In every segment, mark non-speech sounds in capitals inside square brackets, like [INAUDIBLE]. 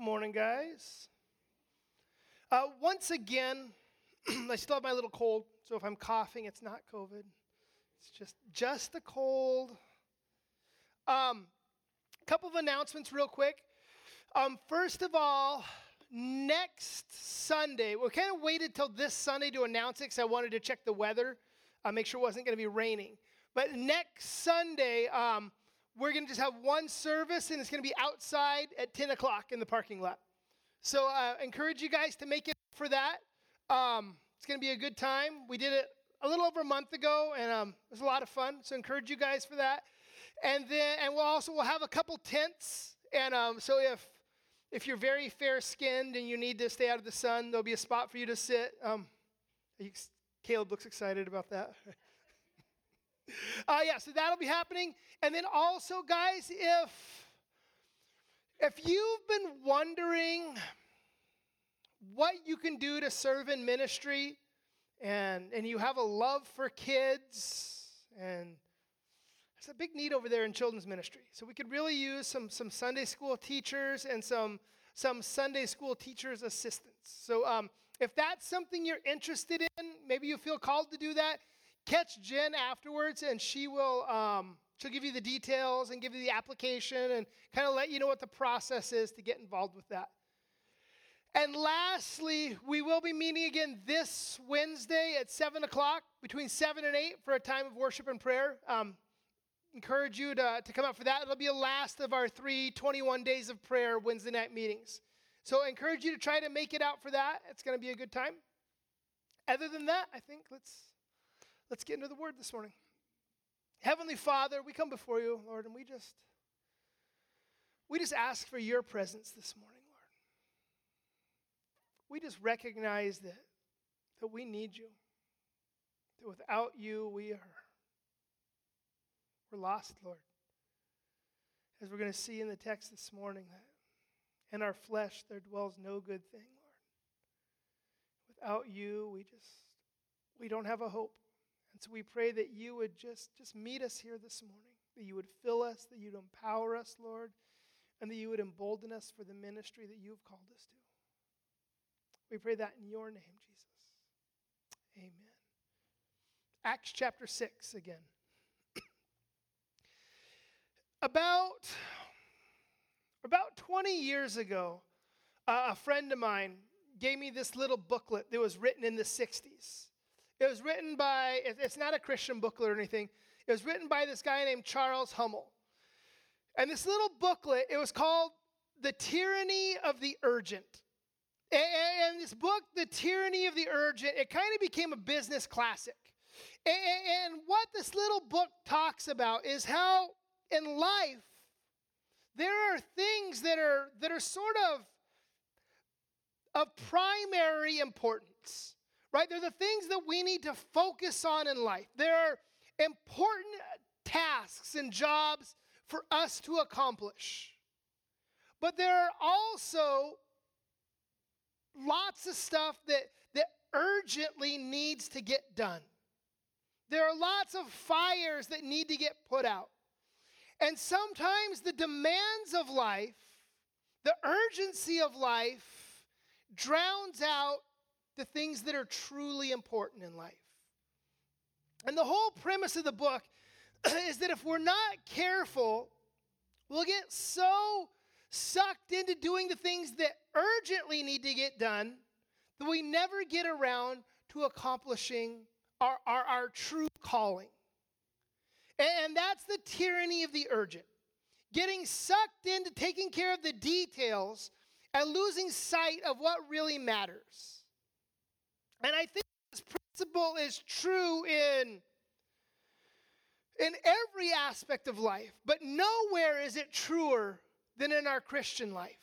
Morning, guys. Uh, once again, [CLEARS THROAT] I still have my little cold, so if I'm coughing, it's not COVID. It's just just a cold. Um, couple of announcements, real quick. Um, first of all, next Sunday, we kind of waited till this Sunday to announce it because I wanted to check the weather, uh, make sure it wasn't going to be raining. But next Sunday, um, we're going to just have one service, and it's going to be outside at 10 o'clock in the parking lot. So I uh, encourage you guys to make it for that. Um, it's going to be a good time. We did it a little over a month ago, and um, it was a lot of fun. So encourage you guys for that. And then, and we'll also we'll have a couple tents. And um, so if if you're very fair skinned and you need to stay out of the sun, there'll be a spot for you to sit. Um, Caleb looks excited about that. [LAUGHS] [LAUGHS] Uh, yeah, so that'll be happening. And then also, guys, if if you've been wondering what you can do to serve in ministry, and and you have a love for kids, and there's a big need over there in children's ministry. So we could really use some some Sunday school teachers and some some Sunday school teachers assistants. So um, if that's something you're interested in, maybe you feel called to do that catch Jen afterwards, and she will um, she'll give you the details and give you the application and kind of let you know what the process is to get involved with that. And lastly, we will be meeting again this Wednesday at 7 o'clock, between 7 and 8, for a time of worship and prayer. Um, encourage you to, to come out for that. It'll be the last of our three 21 days of prayer Wednesday night meetings. So I encourage you to try to make it out for that. It's going to be a good time. Other than that, I think let's Let's get into the word this morning. Heavenly Father, we come before you, Lord, and we just we just ask for your presence this morning, Lord. We just recognize that that we need you. That without you we are we're lost, Lord. As we're going to see in the text this morning that in our flesh there dwells no good thing, Lord. Without you, we just we don't have a hope. And so we pray that you would just, just meet us here this morning, that you would fill us, that you'd empower us, Lord, and that you would embolden us for the ministry that you've called us to. We pray that in your name, Jesus. Amen. Acts chapter 6 again. [CLEARS THROAT] about, about 20 years ago, uh, a friend of mine gave me this little booklet that was written in the 60s. It was written by, it's not a Christian booklet or anything. It was written by this guy named Charles Hummel. And this little booklet, it was called The Tyranny of the Urgent. And this book, The Tyranny of the Urgent, it kind of became a business classic. And what this little book talks about is how in life there are things that are, that are sort of of primary importance right? They're the things that we need to focus on in life. There are important tasks and jobs for us to accomplish. But there are also lots of stuff that, that urgently needs to get done. There are lots of fires that need to get put out. And sometimes the demands of life, the urgency of life, drowns out the things that are truly important in life. And the whole premise of the book [CLEARS THROAT] is that if we're not careful, we'll get so sucked into doing the things that urgently need to get done that we never get around to accomplishing our, our, our true calling. And, and that's the tyranny of the urgent. Getting sucked into taking care of the details and losing sight of what really matters. And I think this principle is true in, in every aspect of life, but nowhere is it truer than in our Christian life.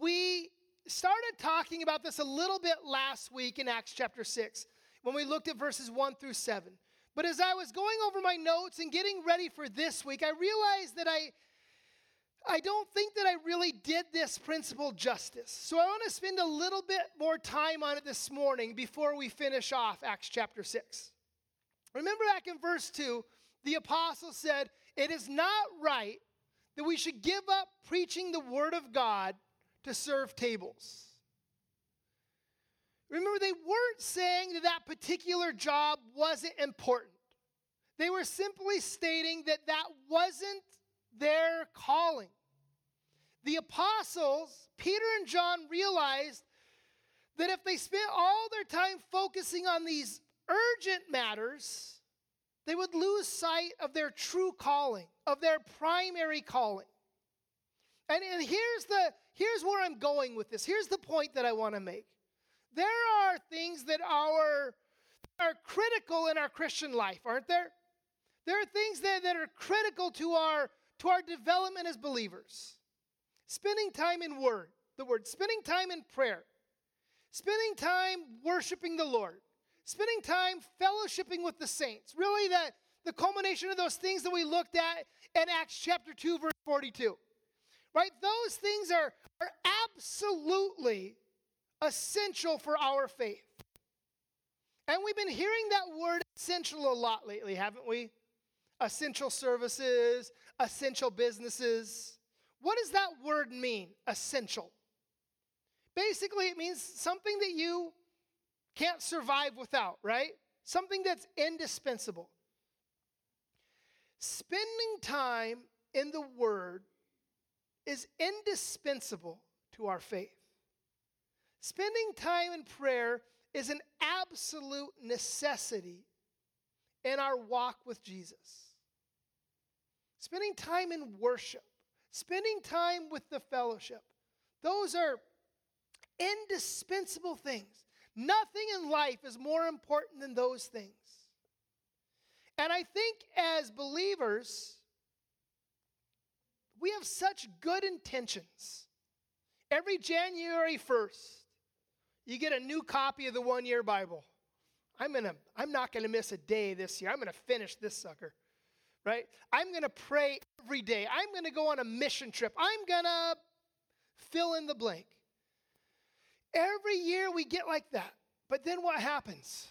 We started talking about this a little bit last week in Acts chapter 6 when we looked at verses 1 through 7. But as I was going over my notes and getting ready for this week, I realized that I I don't think that I really did this principle justice. So I want to spend a little bit more time on it this morning before we finish off Acts chapter 6. Remember back in verse 2, the apostle said, It is not right that we should give up preaching the Word of God to serve tables. Remember, they weren't saying that that particular job wasn't important. They were simply stating that that wasn't their calling. The apostles, Peter and John, realized that if they spent all their time focusing on these urgent matters, they would lose sight of their true calling, of their primary calling. And, and here's, the, here's where I'm going with this. Here's the point that I want to make. There are things that are, are critical in our Christian life, aren't there? There are things that, that are critical to our, to our development as believers. Spending time in word, the word, spending time in prayer, spending time worshiping the Lord, spending time fellowshipping with the saints. Really, that the culmination of those things that we looked at in Acts chapter 2, verse 42. Right? Those things are, are absolutely essential for our faith. And we've been hearing that word essential a lot lately, haven't we? Essential services, essential businesses. What does that word mean, essential? Basically, it means something that you can't survive without, right? Something that's indispensable. Spending time in the Word is indispensable to our faith. Spending time in prayer is an absolute necessity in our walk with Jesus. Spending time in worship, spending time with the fellowship, those are indispensable things. Nothing in life is more important than those things. And I think as believers, we have such good intentions. Every January 1st, you get a new copy of the one year Bible. I'm gonna, I'm not gonna miss a day this year. I'm gonna finish this sucker. Right? I'm gonna pray every day. I'm gonna go on a mission trip. I'm gonna fill in the blank. Every year we get like that. But then what happens?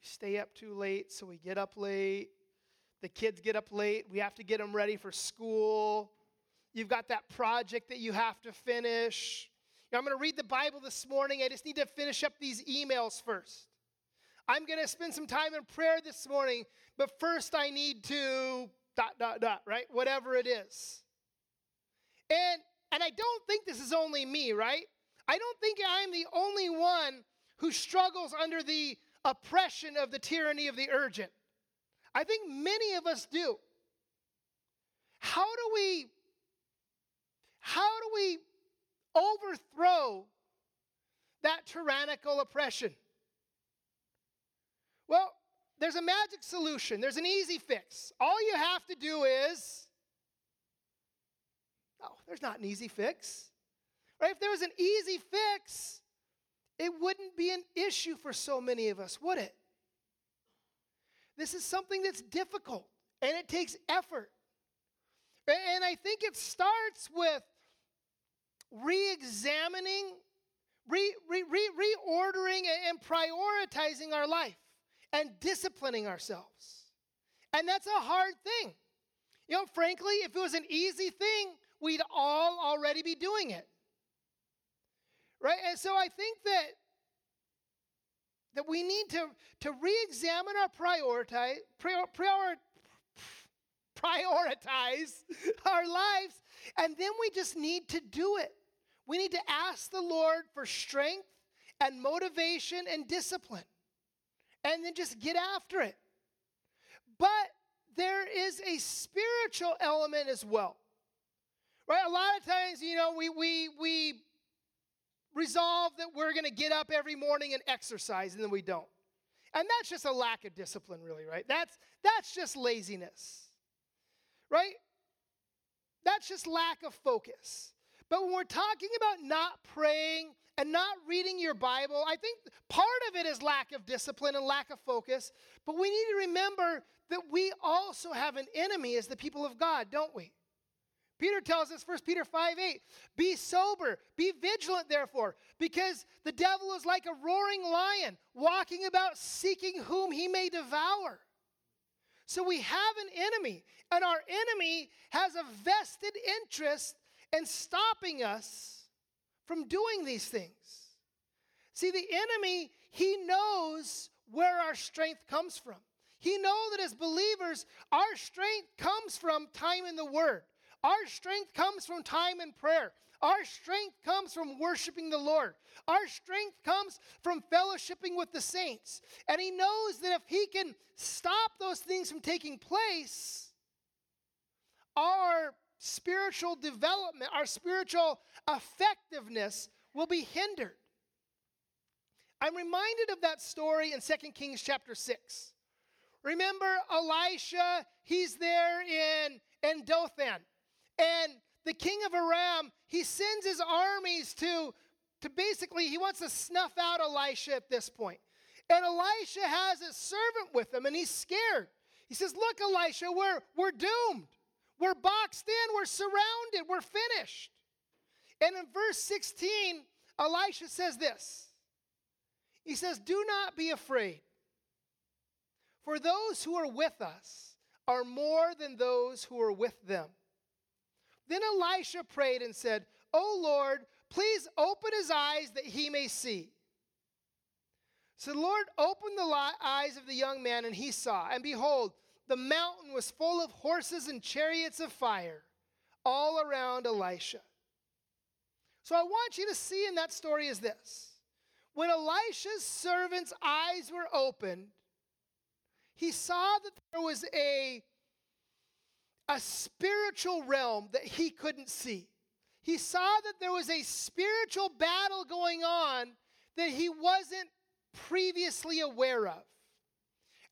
We stay up too late, so we get up late. The kids get up late. We have to get them ready for school. You've got that project that you have to finish. I'm going to read the Bible this morning. I just need to finish up these emails first. I'm going to spend some time in prayer this morning, but first I need to dot dot dot, right? Whatever it is. And and I don't think this is only me, right? I don't think I'm the only one who struggles under the oppression of the tyranny of the urgent. I think many of us do. How do we how do we overthrow that tyrannical oppression? Well, there's a magic solution. There's an easy fix. All you have to do is No, there's not an easy fix. Right? If there was an easy fix, it wouldn't be an issue for so many of us, would it? This is something that's difficult and it takes effort. And I think it starts with re examining, re, re, re, reordering, and prioritizing our life and disciplining ourselves. And that's a hard thing. You know, frankly, if it was an easy thing, we'd all already be doing it. Right? And so I think that that we need to, to re-examine our prioritize, prior, prior, prioritize [LAUGHS] our lives, and then we just need to do it. We need to ask the Lord for strength and motivation and discipline, and then just get after it. But there is a spiritual element as well. Right? A lot of times, you know, we we we resolve that we're going to get up every morning and exercise, and then we don't. And that's just a lack of discipline, really, right? That's, that's just laziness, right? That's just lack of focus. But when we're talking about not praying and not reading your Bible, I think part of it is lack of discipline and lack of focus. But we need to remember that we also have an enemy as the people of God, don't we? Peter tells us, 1 Peter 5 8, be sober, be vigilant, therefore, because the devil is like a roaring lion, walking about seeking whom he may devour. So we have an enemy, and our enemy has a vested interest in stopping us from doing these things. See, the enemy, he knows where our strength comes from. He knows that as believers, our strength comes from time in the Word. Our strength comes from time in prayer. Our strength comes from worshiping the Lord. Our strength comes from fellowshipping with the saints. And He knows that if He can stop those things from taking place, our spiritual development, our spiritual effectiveness will be hindered. I'm reminded of that story in 2 Kings chapter 6. Remember Elisha, he's there in, in Dothan. And the king of Aram, he sends his armies to, to basically, he wants to snuff out Elisha at this point. And Elisha has a servant with him, and he's scared. He says, Look, Elisha, we're, we're doomed. We're boxed in, we're surrounded, we're finished. And in verse 16, Elisha says this He says, Do not be afraid, for those who are with us are more than those who are with them. Then Elisha prayed and said, O Lord, please open his eyes that he may see. So the Lord opened the eyes of the young man, and he saw. And behold, the mountain was full of horses and chariots of fire all around Elisha. So I want you to see in that story is this. When Elisha's servant's eyes were opened, he saw that there was a a spiritual realm that he couldn't see. He saw that there was a spiritual battle going on that he wasn't previously aware of.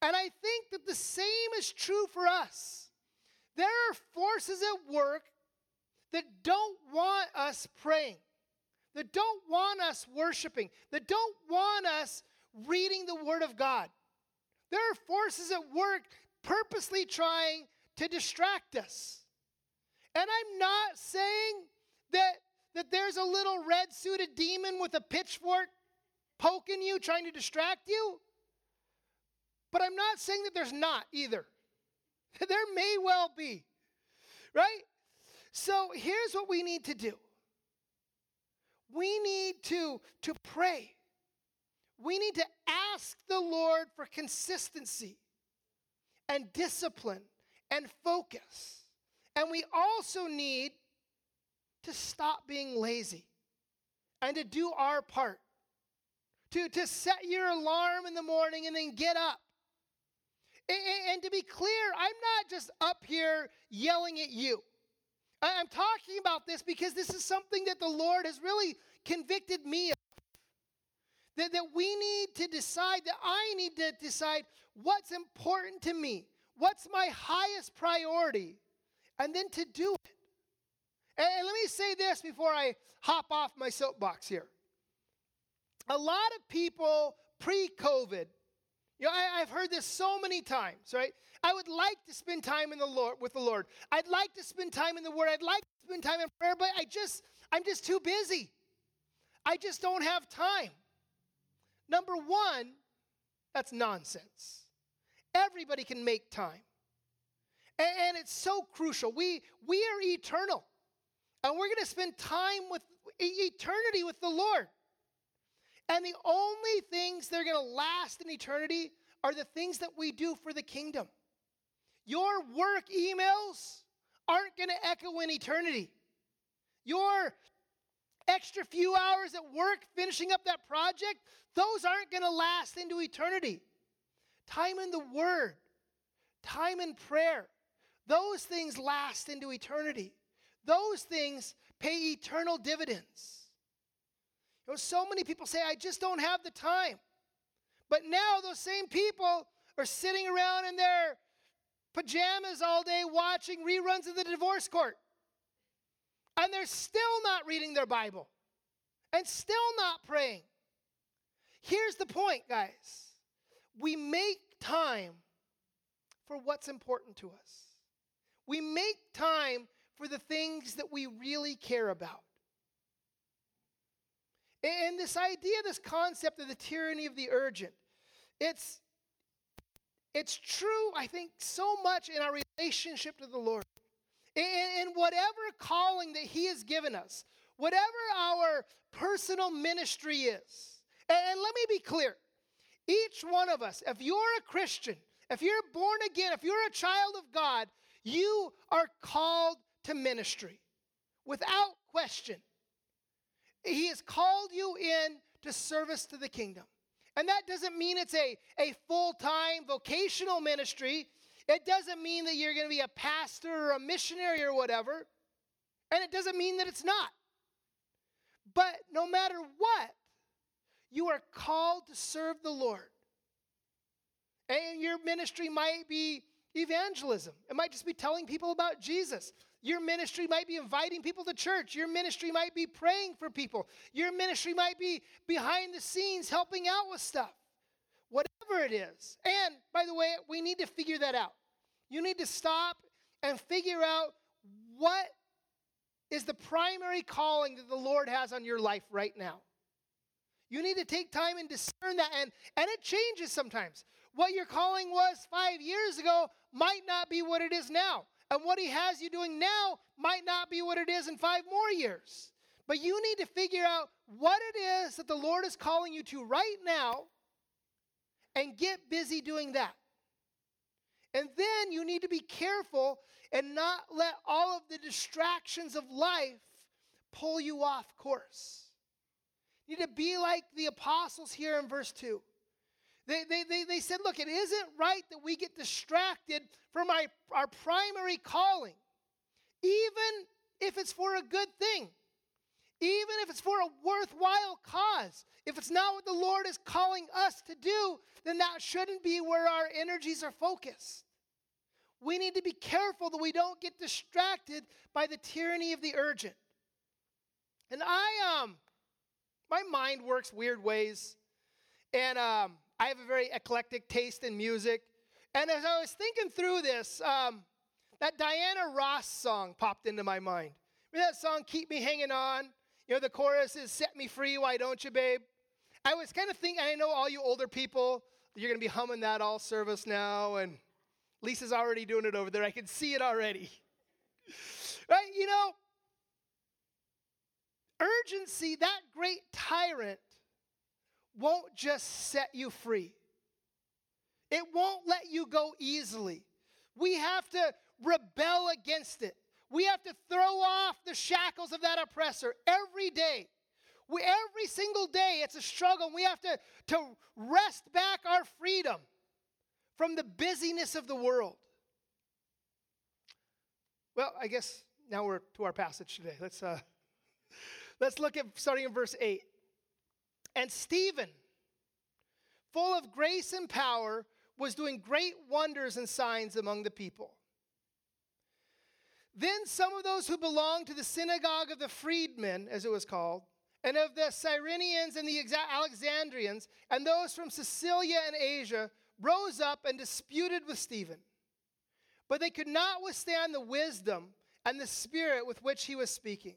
And I think that the same is true for us. There are forces at work that don't want us praying, that don't want us worshiping, that don't want us reading the Word of God. There are forces at work purposely trying to distract us. And I'm not saying that, that there's a little red suited demon with a pitchfork poking you, trying to distract you. But I'm not saying that there's not either. [LAUGHS] there may well be. Right? So here's what we need to do we need to, to pray. We need to ask the Lord for consistency and discipline and focus. And we also need to stop being lazy and to do our part. To, to set your alarm in the morning and then get up. And, to be clear, I'm not just up here yelling at you. I'm talking about this because this is something that the Lord has really convicted me of. That, that we need to decide, that I need to decide what's important to me. What's my highest priority? And then to do it. And, and let me say this before I hop off my soapbox here. A lot of people pre COVID, you know, I, have heard this so many times, right? I would like to spend time in the Lord with the Lord. I'd like to spend time in the Word. I'd like to spend time in prayer, but I just, I'm just too busy. I just don't have time. Number one, that's nonsense. Everybody can make time. And, and it's so crucial. We, we are eternal. And we're to spend time with eternity with the Lord. And the only things that are going to last in eternity are the things that we do for the kingdom. Your work emails aren't going to echo in eternity. Your extra few hours at work finishing up that project, those aren't going to last into eternity time in the Word, time in prayer. Those things last into eternity. Those things pay eternal dividends. So many people say, I just don't have the time. But now those same people are sitting around in their pajamas all day watching reruns of the divorce court. And they're still not reading their Bible and still not praying. Here's the point, guys we make time for what's important to us. We make time for the things that we really care about. And this idea, this concept of the tyranny of the urgent, it's it's true, I think, so much in our relationship to the Lord. In, in whatever calling that He has given us, whatever our personal ministry is. And, and let me be clear each one of us, if you're a Christian, if you're born again, if you're a child of God, you are called to ministry without question. He has called you in to service to the kingdom. And that doesn't mean it's a, a full time vocational ministry. It doesn't mean that you're going to be a pastor or a missionary or whatever. And it doesn't mean that it's not. But no matter what, you are called to serve the Lord. And your ministry might be evangelism, it might just be telling people about Jesus. Your ministry might be inviting people to church. Your ministry might be praying for people. Your ministry might be behind the scenes helping out with stuff. Whatever it is. And by the way, we need to figure that out. You need to stop and figure out what is the primary calling that the Lord has on your life right now. You need to take time and discern that. And, and it changes sometimes. What your calling was five years ago might not be what it is now. And what He has you doing now might not be what it is in five more years. But you need to figure out what it is that the Lord is calling you to right now and get busy doing that. And then you need to be careful and not let all of the distractions of life pull you off course. You need to be like the apostles here in verse 2. They, they, they, they said, look, it isn't right that we get distracted from our, our primary calling, even if it's for a good thing, even if it's for a worthwhile cause. If it's not what the Lord is calling us to do, then that shouldn't be where our energies are focused. We need to be careful that we don't get distracted by the tyranny of the urgent. And I um my mind works weird ways. And um, I have a very eclectic taste in music. And as I was thinking through this, um, that Diana Ross song popped into my mind. Remember that song, Keep Me Hanging On? You know, the chorus is Set Me Free, Why Don't You, Babe? I was kind of thinking, I know all you older people, you're going to be humming that all service now. And Lisa's already doing it over there. I can see it already. [LAUGHS] right? You know, urgency, that great tyrant, won't just set you free. It won't let you go easily. We have to rebel against it. We have to throw off the shackles of that oppressor every day. We, every single day, it's a struggle. We have to, to wrest back our freedom from the busyness of the world. Well, I guess now we're to our passage today. Let's uh, [LAUGHS] Let's look at starting in verse 8. And Stephen, full of grace and power, was doing great wonders and signs among the people. Then some of those who belonged to the synagogue of the freedmen, as it was called, and of the Cyrenians and the Alexandrians, and those from Cilicia and Asia, rose up and disputed with Stephen. But they could not withstand the wisdom and the spirit with which he was speaking.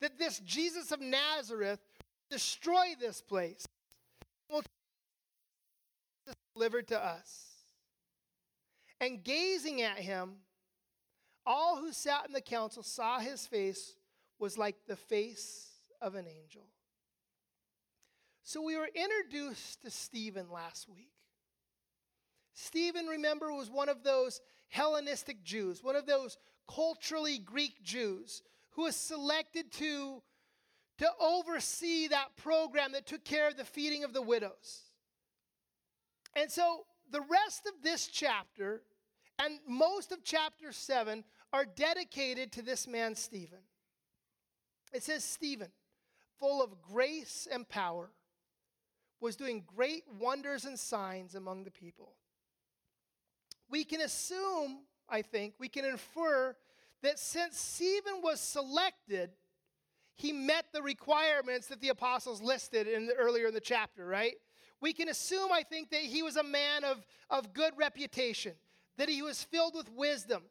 that this Jesus of Nazareth destroy this place will delivered to us. And gazing at him, all who sat in the council saw his face was like the face of an angel. So we were introduced to Stephen last week. Stephen, remember, was one of those Hellenistic Jews, one of those culturally Greek Jews who was selected to, to oversee that program that took care of the feeding of the widows. And so the rest of this chapter and most of chapter 7 are dedicated to this man, Stephen. It says, Stephen, full of grace and power, was doing great wonders and signs among the people. we can assume, I think, we can infer that since Stephen was selected, he met the requirements that the apostles listed in the, earlier in the chapter, right? We can assume, I think, that he was a man of, of good reputation, that he was filled with wisdom,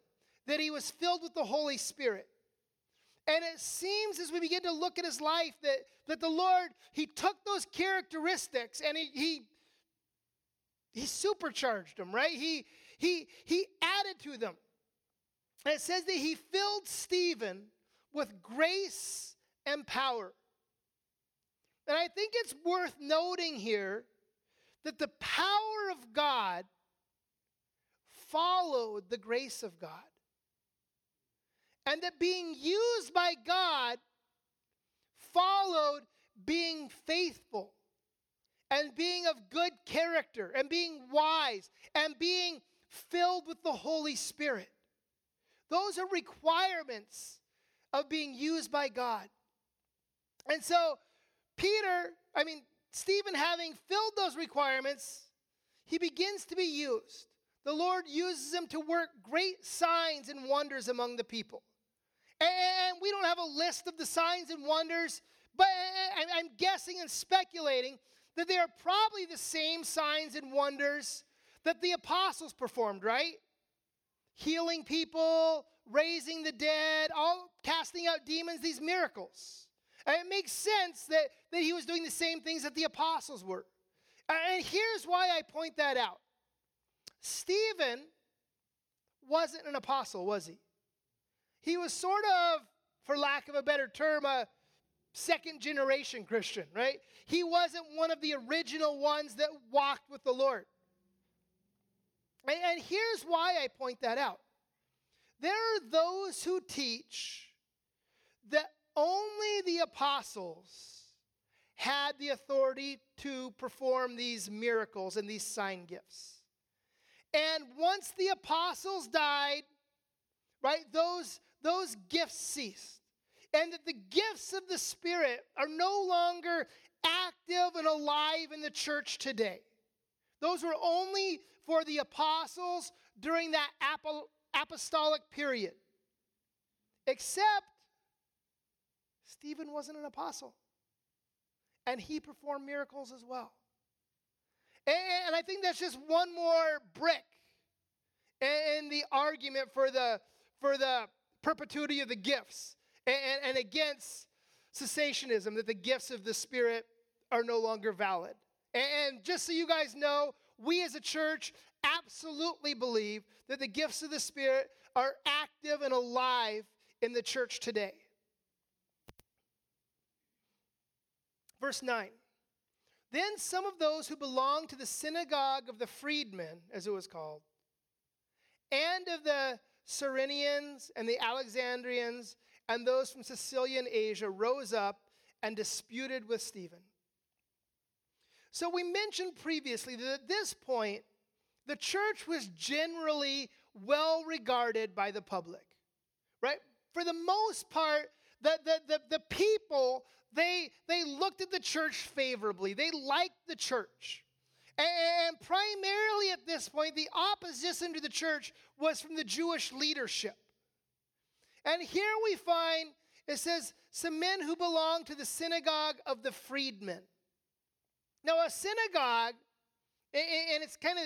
that he was filled with the Holy Spirit. And it seems as we begin to look at his life that, that the Lord, he took those characteristics and he, he, he supercharged them, right? He, he, he added to them. And it says that he filled Stephen with grace and power. And I think it's worth noting here that the power of God followed the grace of God. And that being used by God followed being faithful and being of good character and being wise and being filled with the Holy Spirit. Those are requirements of being used by God. And so, Peter, I mean, Stephen, having filled those requirements, he begins to be used. The Lord uses him to work great signs and wonders among the people. And we don't have a list of the signs and wonders, but I'm guessing and speculating that they are probably the same signs and wonders that the apostles performed, right? Healing people, raising the dead, all casting out demons, these miracles. And it makes sense that, that he was doing the same things that the apostles were. And here's why I point that out Stephen wasn't an apostle, was he? He was sort of, for lack of a better term, a second generation Christian, right? He wasn't one of the original ones that walked with the Lord. And, here's why I point that out there are those who teach that only the apostles had the authority to perform these miracles and these sign gifts. And once the apostles died, right, those those gifts ceased. And that the gifts of the Spirit are no longer active and alive in the church today. Those were only for the apostles during that apostolic period. Except Stephen wasn't an apostle. And he performed miracles as well. And I think that's just one more brick in the argument for the, for the perpetuity of the gifts and, and against cessationism, that the gifts of the Spirit are no longer valid. And just so you guys know, we as a church absolutely believe that the gifts of the Spirit are active and alive in the church today. Verse 9. Then some of those who belonged to the synagogue of the freedmen, as it was called, and of the Cyrenians and the Alexandrians and those from Sicilian Asia rose up and disputed with Stephen. So we mentioned previously that at this point, the church was generally well regarded by the public, right? For the most part, the, the, the, the people, they, they looked at the church favorably. They liked the church. And primarily at this point, the opposition to the church was from the Jewish leadership. And here we find it says, some men who belong to the synagogue of the freedmen. Now, a synagogue, and it's kind of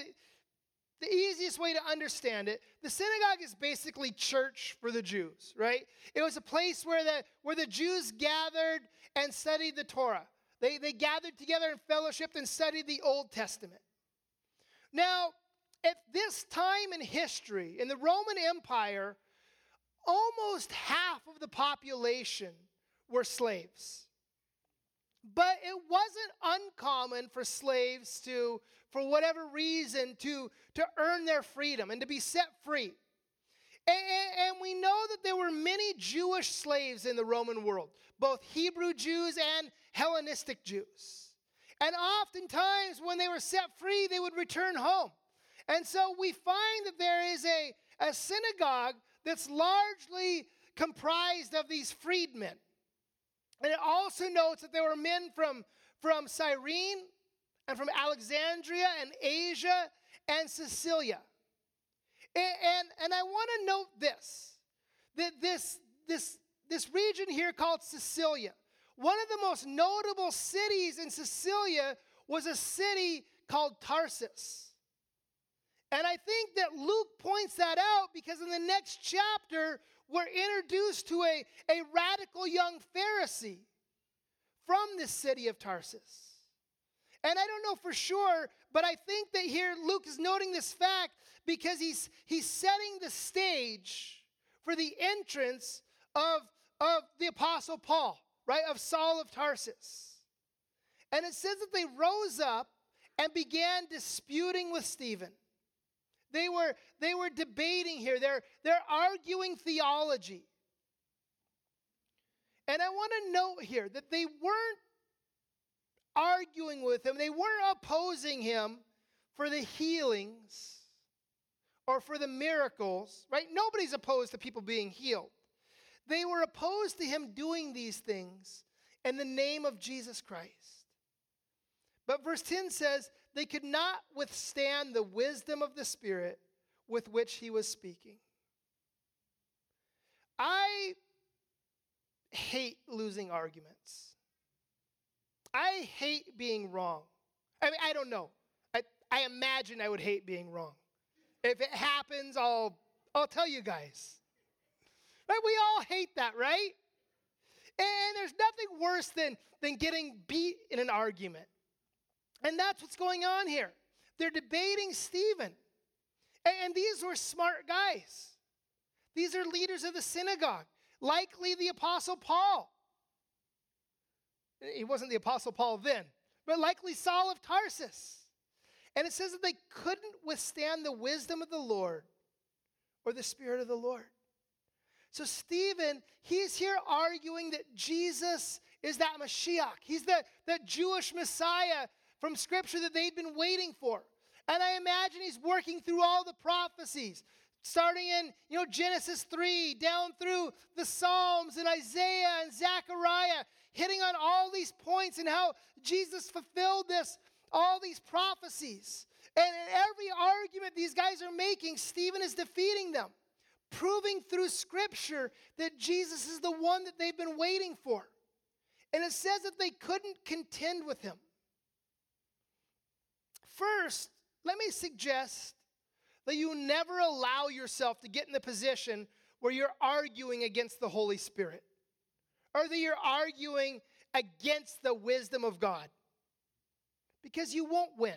the easiest way to understand it the synagogue is basically church for the jews right it was a place where the where the jews gathered and studied the torah they, they gathered together in fellowship and studied the Old Testament. Now, at this time in history, in the Roman Empire, almost half of the population were slaves. But it wasn't uncommon for slaves to, for whatever reason, to, to earn their freedom and to be set free. And, and, we know that there were many Jewish slaves in the Roman world, both Hebrew Jews and Hellenistic Jews. And oftentimes, when they were set free, they would return home. And so we find that there is a, a synagogue that's largely comprised of these freedmen. And it also notes that there were men from, from Cyrene and from Alexandria and Asia and Cilicia. And, and, and I want to note this that this, this, this region here called Cilicia, one of the most notable cities in Cilicia was a city called Tarsus. And I think that Luke points that out because in the next chapter, we're introduced to a, a radical young Pharisee from the city of Tarsus. And I don't know for sure, but I think that here Luke is noting this fact because he's, he's setting the stage for the entrance of, of the Apostle Paul, right? Of Saul of Tarsus. And it says that they rose up and began disputing with Stephen. They were, they were debating here, they're, they're arguing theology. And I want to note here that they weren't arguing with him, they weren't opposing him for the healings or for the miracles, right? Nobody's opposed to people being healed. They were opposed to him doing these things in the name of Jesus Christ. But verse 10 says, they could not withstand the wisdom of the Spirit with which he was speaking. I hate losing arguments. I hate being wrong. I mean, I don't know. I, I imagine I would hate being wrong. If it happens, I'll, I'll tell you guys. Right? We all hate that, right? And there's nothing worse than, than getting beat in an argument. And that's what's going on here. They're debating Stephen. And these were smart guys. These are leaders of the synagogue, likely the Apostle Paul. He wasn't the Apostle Paul then, but likely Saul of Tarsus. And it says that they couldn't withstand the wisdom of the Lord or the Spirit of the Lord. So, Stephen, he's here arguing that Jesus is that Mashiach. He's the, the Jewish Messiah from Scripture that they'd been waiting for. And I imagine he's working through all the prophecies, starting in you know Genesis 3 down through the Psalms and Isaiah and Zechariah hitting on all these points and how Jesus fulfilled this, all these prophecies. And in every argument these guys are making, Stephen is defeating them, proving through Scripture that Jesus is the one that they've been waiting for. And it says that they couldn't contend with him. First, let me suggest that you never allow yourself to get in the position where you're arguing against the Holy Spirit or that you're arguing against the wisdom of God. Because you won't win.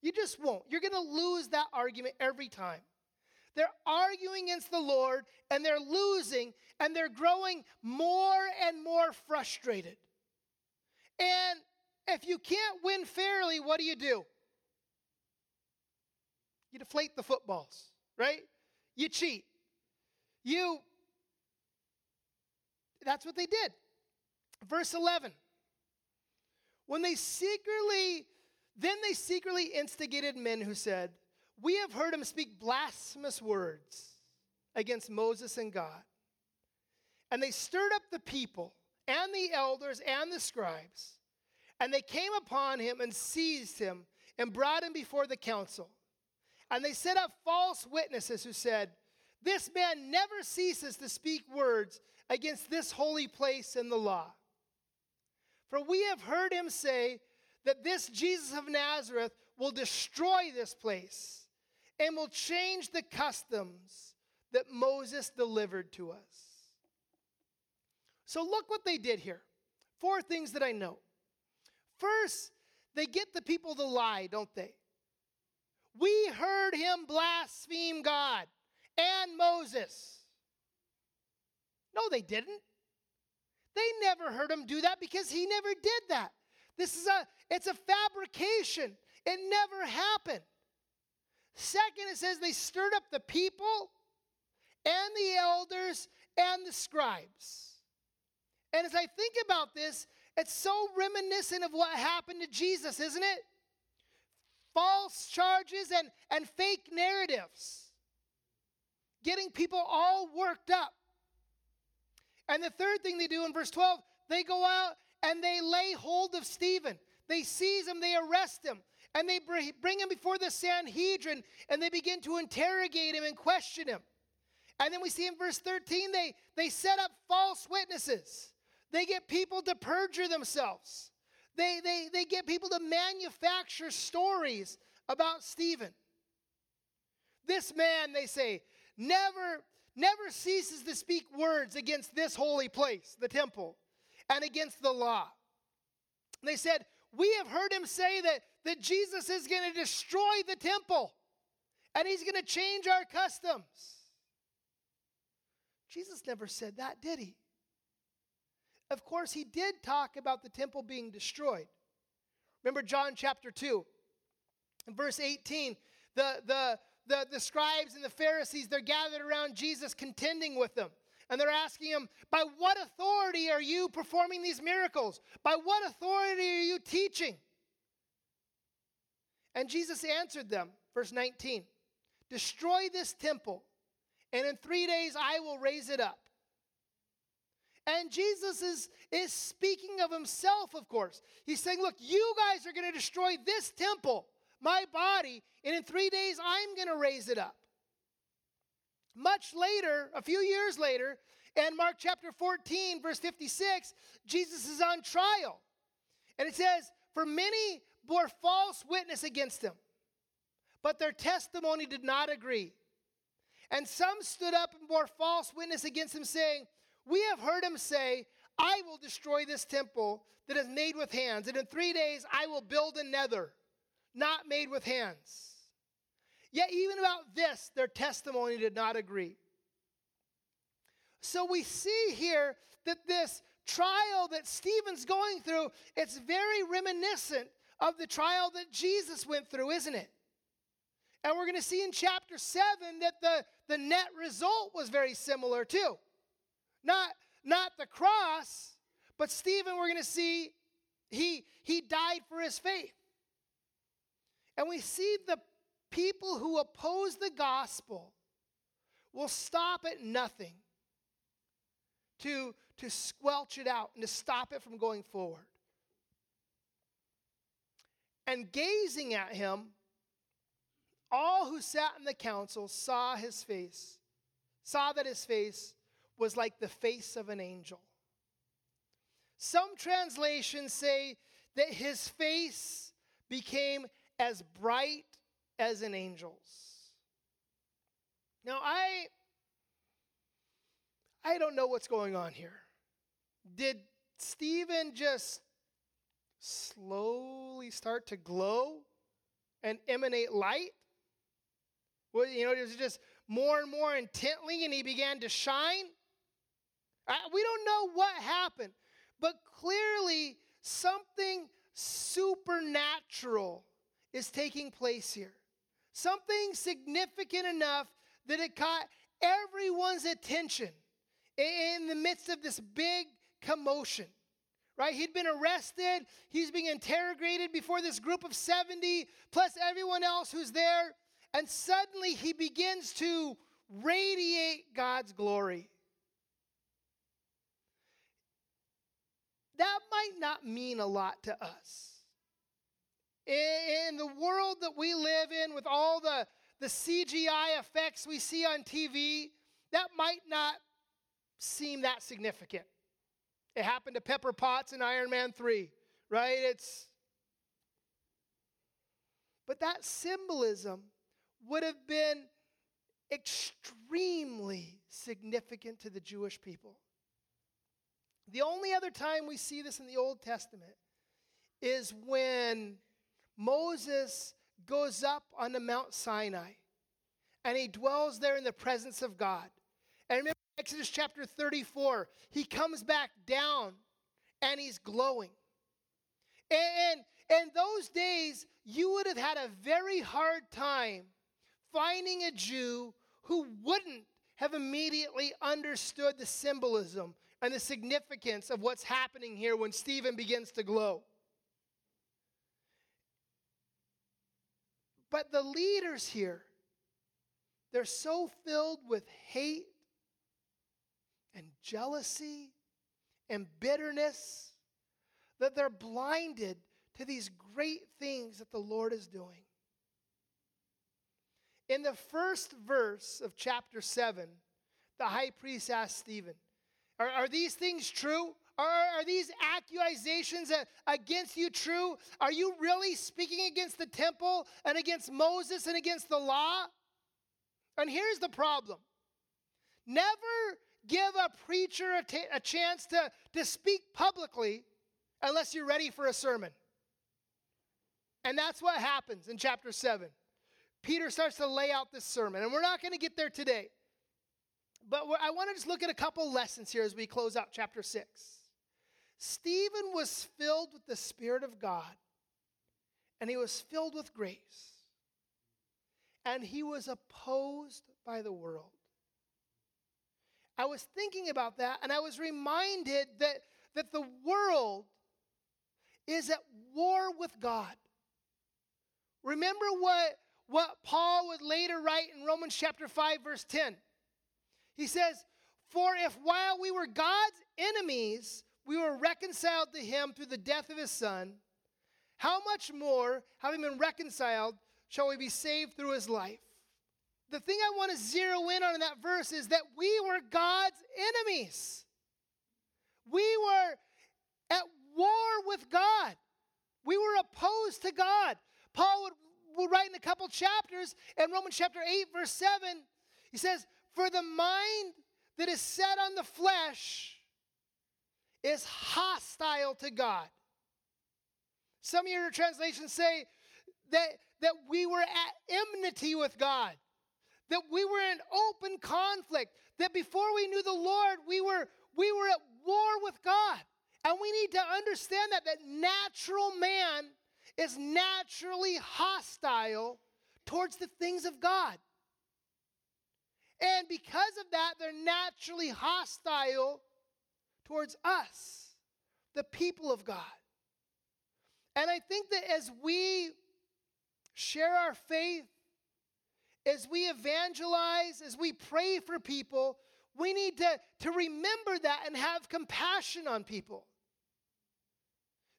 You just won't. You're going to lose that argument every time. They're arguing against the Lord and they're losing and they're growing more and more frustrated. And if you can't win fairly, what do you do? You deflate the footballs, right? You cheat. You that's what they did. Verse 11. When they secretly, then they secretly instigated men who said, We have heard him speak blasphemous words against Moses and God. And they stirred up the people and the elders and the scribes. And they came upon him and seized him and brought him before the council. And they set up false witnesses who said, This man never ceases to speak words against this holy place and the law. For we have heard him say that this Jesus of Nazareth will destroy this place and will change the customs that Moses delivered to us. So, look what they did here. Four things that I know. First, they get the people to lie, don't they? We heard him blaspheme God and Moses. No, they didn't. They never heard him do that because he never did that. This is a it's a fabrication. It never happened. Second, it says they stirred up the people and the elders and the scribes. And as I think about this, it's so reminiscent of what happened to Jesus, isn't it? False charges and, and fake narratives. Getting people all worked up. And the third thing they do in verse 12, they go out and they lay hold of Stephen. They seize him, they arrest him. And they bring him before the Sanhedrin and they begin to interrogate him and question him. And then we see in verse 13, they, they set up false witnesses. They get people to perjure themselves. They, they, they get people to manufacture stories about Stephen. This man, they say, never, never ceases to speak words against this holy place, the temple, and against the law. They said, We have heard him say that, that Jesus is going to destroy the temple and he's going to change our customs. Jesus never said that, did he? Of course, he did talk about the temple being destroyed. Remember John chapter 2, verse 18. The, the, the, the scribes and the Pharisees, they're gathered around Jesus contending with them. And they're asking him, By what authority are you performing these miracles? By what authority are you teaching? And Jesus answered them, verse 19 Destroy this temple, and in three days I will raise it up. And Jesus is, is speaking of himself, of course. He's saying, Look, you guys are going to destroy this temple, my body, and in three days I'm going to raise it up. Much later, a few years later, in Mark chapter 14, verse 56, Jesus is on trial. And it says, For many bore false witness against him, but their testimony did not agree. And some stood up and bore false witness against him, saying, we have heard him say, I will destroy this temple that is made with hands, and in three days I will build another, not made with hands. Yet, even about this, their testimony did not agree. So, we see here that this trial that Stephen's going through, it's very reminiscent of the trial that Jesus went through, isn't it? And we're going to see in chapter 7 that the, the net result was very similar too. Not, not the cross, but Stephen, we're going to see he, he died for his faith. And we see the people who oppose the gospel will stop at nothing to, to squelch it out and to stop it from going forward. And gazing at him, all who sat in the council saw his face, saw that his face was like the face of an angel. Some translations say that his face became as bright as an angel's. Now, I I don't know what's going on here. Did Stephen just slowly start to glow and emanate light? Well, you know, it was just more and more intently and he began to shine? We don't know what happened, but clearly something supernatural is taking place here. Something significant enough that it caught everyone's attention in the midst of this big commotion. Right? He'd been arrested, he's being interrogated before this group of 70, plus everyone else who's there, and suddenly he begins to radiate God's glory. That might not mean a lot to us. In the world that we live in, with all the, the CGI effects we see on TV, that might not seem that significant. It happened to Pepper Potts in Iron Man 3, right? It's. But that symbolism would have been extremely significant to the Jewish people. The only other time we see this in the Old Testament is when Moses goes up on the Mount Sinai and he dwells there in the presence of God. And remember Exodus chapter 34, he comes back down and he's glowing. And, and, those days, you would have had a very hard time finding a Jew who wouldn't have immediately understood the symbolism and the significance of what's happening here when Stephen begins to glow. But the leaders here, they're so filled with hate and jealousy and bitterness that they're blinded to these great things that the Lord is doing. In the first verse of chapter 7, the high priest asked Stephen, Are, are these things true? Are, are these accusations against you true? Are you really speaking against the temple and against Moses and against the law? And here's the problem never give a preacher a, t- a chance to, to speak publicly unless you're ready for a sermon. And that's what happens in chapter 7. Peter starts to lay out this sermon, and we're not going to get there today. But I want to just look at a couple lessons here as we close out chapter 6. Stephen was filled with the Spirit of God, and he was filled with grace, and he was opposed by the world. I was thinking about that, and I was reminded that, that the world is at war with God. Remember what what Paul would later write in Romans chapter 5, verse 10. He says, For if while we were God's enemies, we were reconciled to him through the death of his son, how much more, having been reconciled, shall we be saved through his life? The thing I want to zero in on in that verse is that we were God's enemies. We were at war with God. We were opposed to God. Paul would we'll write in a couple chapters in Romans chapter 8, verse 7. He says, For the mind that is set on the flesh is hostile to God. Some of your translations say that, that we were at enmity with God, that we were in open conflict, that before we knew the Lord, we were, we were at war with God. And we need to understand that, that natural man is naturally hostile towards the things of God. And because of that, they're naturally hostile towards us, the people of God. And I think that as we share our faith, as we evangelize, as we pray for people, we need to, to remember that and have compassion on people.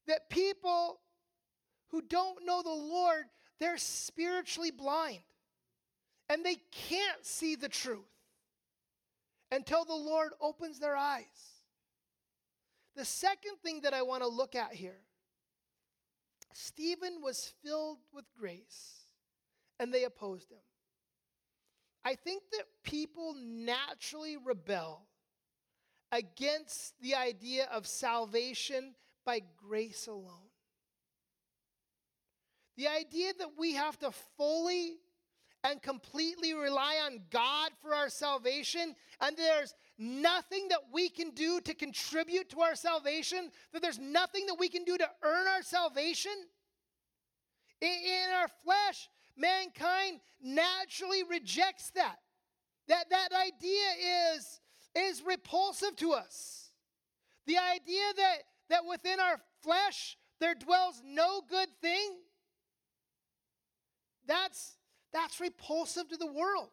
That people who don't know the Lord, they're spiritually blind. And they can't see the truth until the Lord opens their eyes. The second thing that I want to look at here Stephen was filled with grace, and they opposed him. I think that people naturally rebel against the idea of salvation by grace alone. The idea that we have to fully and completely rely on God for our salvation, and there's nothing that we can do to contribute to our salvation, that there's nothing that we can do to earn our salvation. In, our flesh, mankind naturally rejects that. That, that idea is, is repulsive to us. The idea that, that within our flesh there dwells no good thing that's, that's repulsive to the world.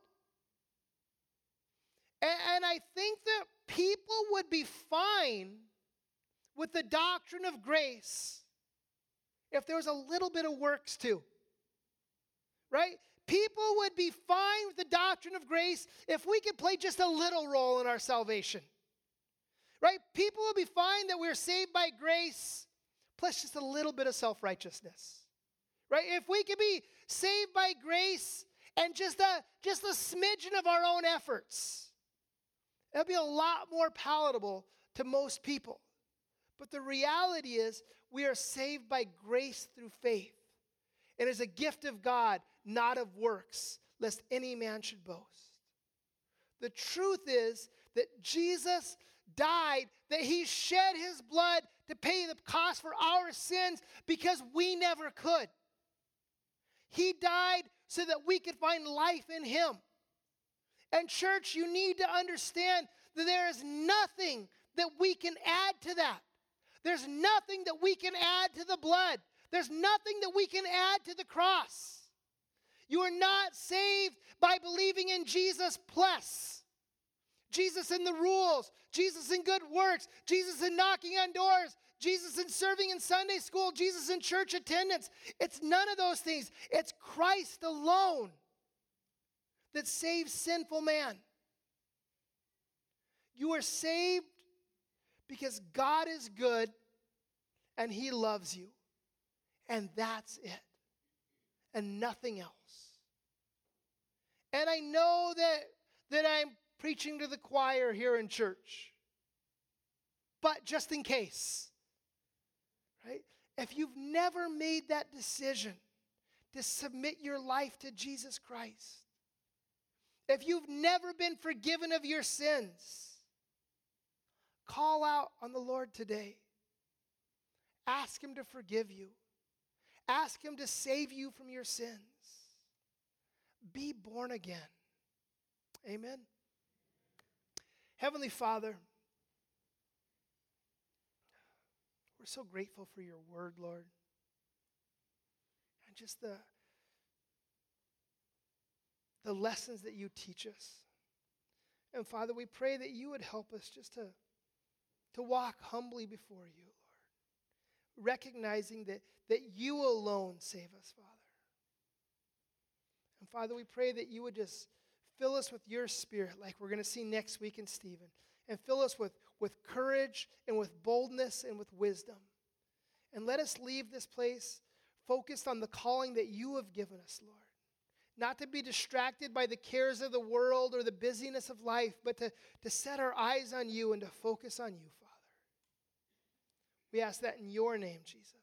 And, I think that people would be fine with the doctrine of grace if there was a little bit of works too. Right? People would be fine with the doctrine of grace if we could play just a little role in our salvation. Right? People would be fine that we're saved by grace plus just a little bit of self righteousness. Right? If we could be saved by grace and just a just a smidgen of our own efforts. It'll be a lot more palatable to most people. But the reality is, we are saved by grace through faith. It is a gift of God, not of works, lest any man should boast. The truth is that Jesus died, that he shed his blood to pay the cost for our sins because we never could. He died so that we could find life in Him. And, church, you need to understand that there is nothing that we can add to that. There's nothing that we can add to the blood. There's nothing that we can add to the cross. You are not saved by believing in Jesus plus. Jesus in the rules, Jesus in good works, Jesus in knocking on doors, Jesus in serving in Sunday school, Jesus in church attendance. It's none of those things. It's Christ alone that saves sinful man. You are saved because God is good and He loves you. And that's it, and nothing else. And I know that, that I'm preaching to the choir here in church, but just in case? If you've never made that decision to submit your life to Jesus Christ, if you've never been forgiven of your sins, call out on the Lord today. Ask Him to forgive you, ask Him to save you from your sins. Be born again. Amen. Heavenly Father, we're so grateful for your word, Lord. And just the the lessons that you teach us. And Father, we pray that you would help us just to, to walk humbly before you, Lord, recognizing that, that you alone save us, Father. And Father, we pray that you would just fill us with your spirit, like we're going to see next week in Stephen, and fill us with, with courage and with boldness and with wisdom. And let us leave this place focused on the calling that you have given us, Lord not to be distracted by the cares of the world or the busyness of life, but to, to set our eyes on you and to focus on you, Father. We ask that in your name, Jesus.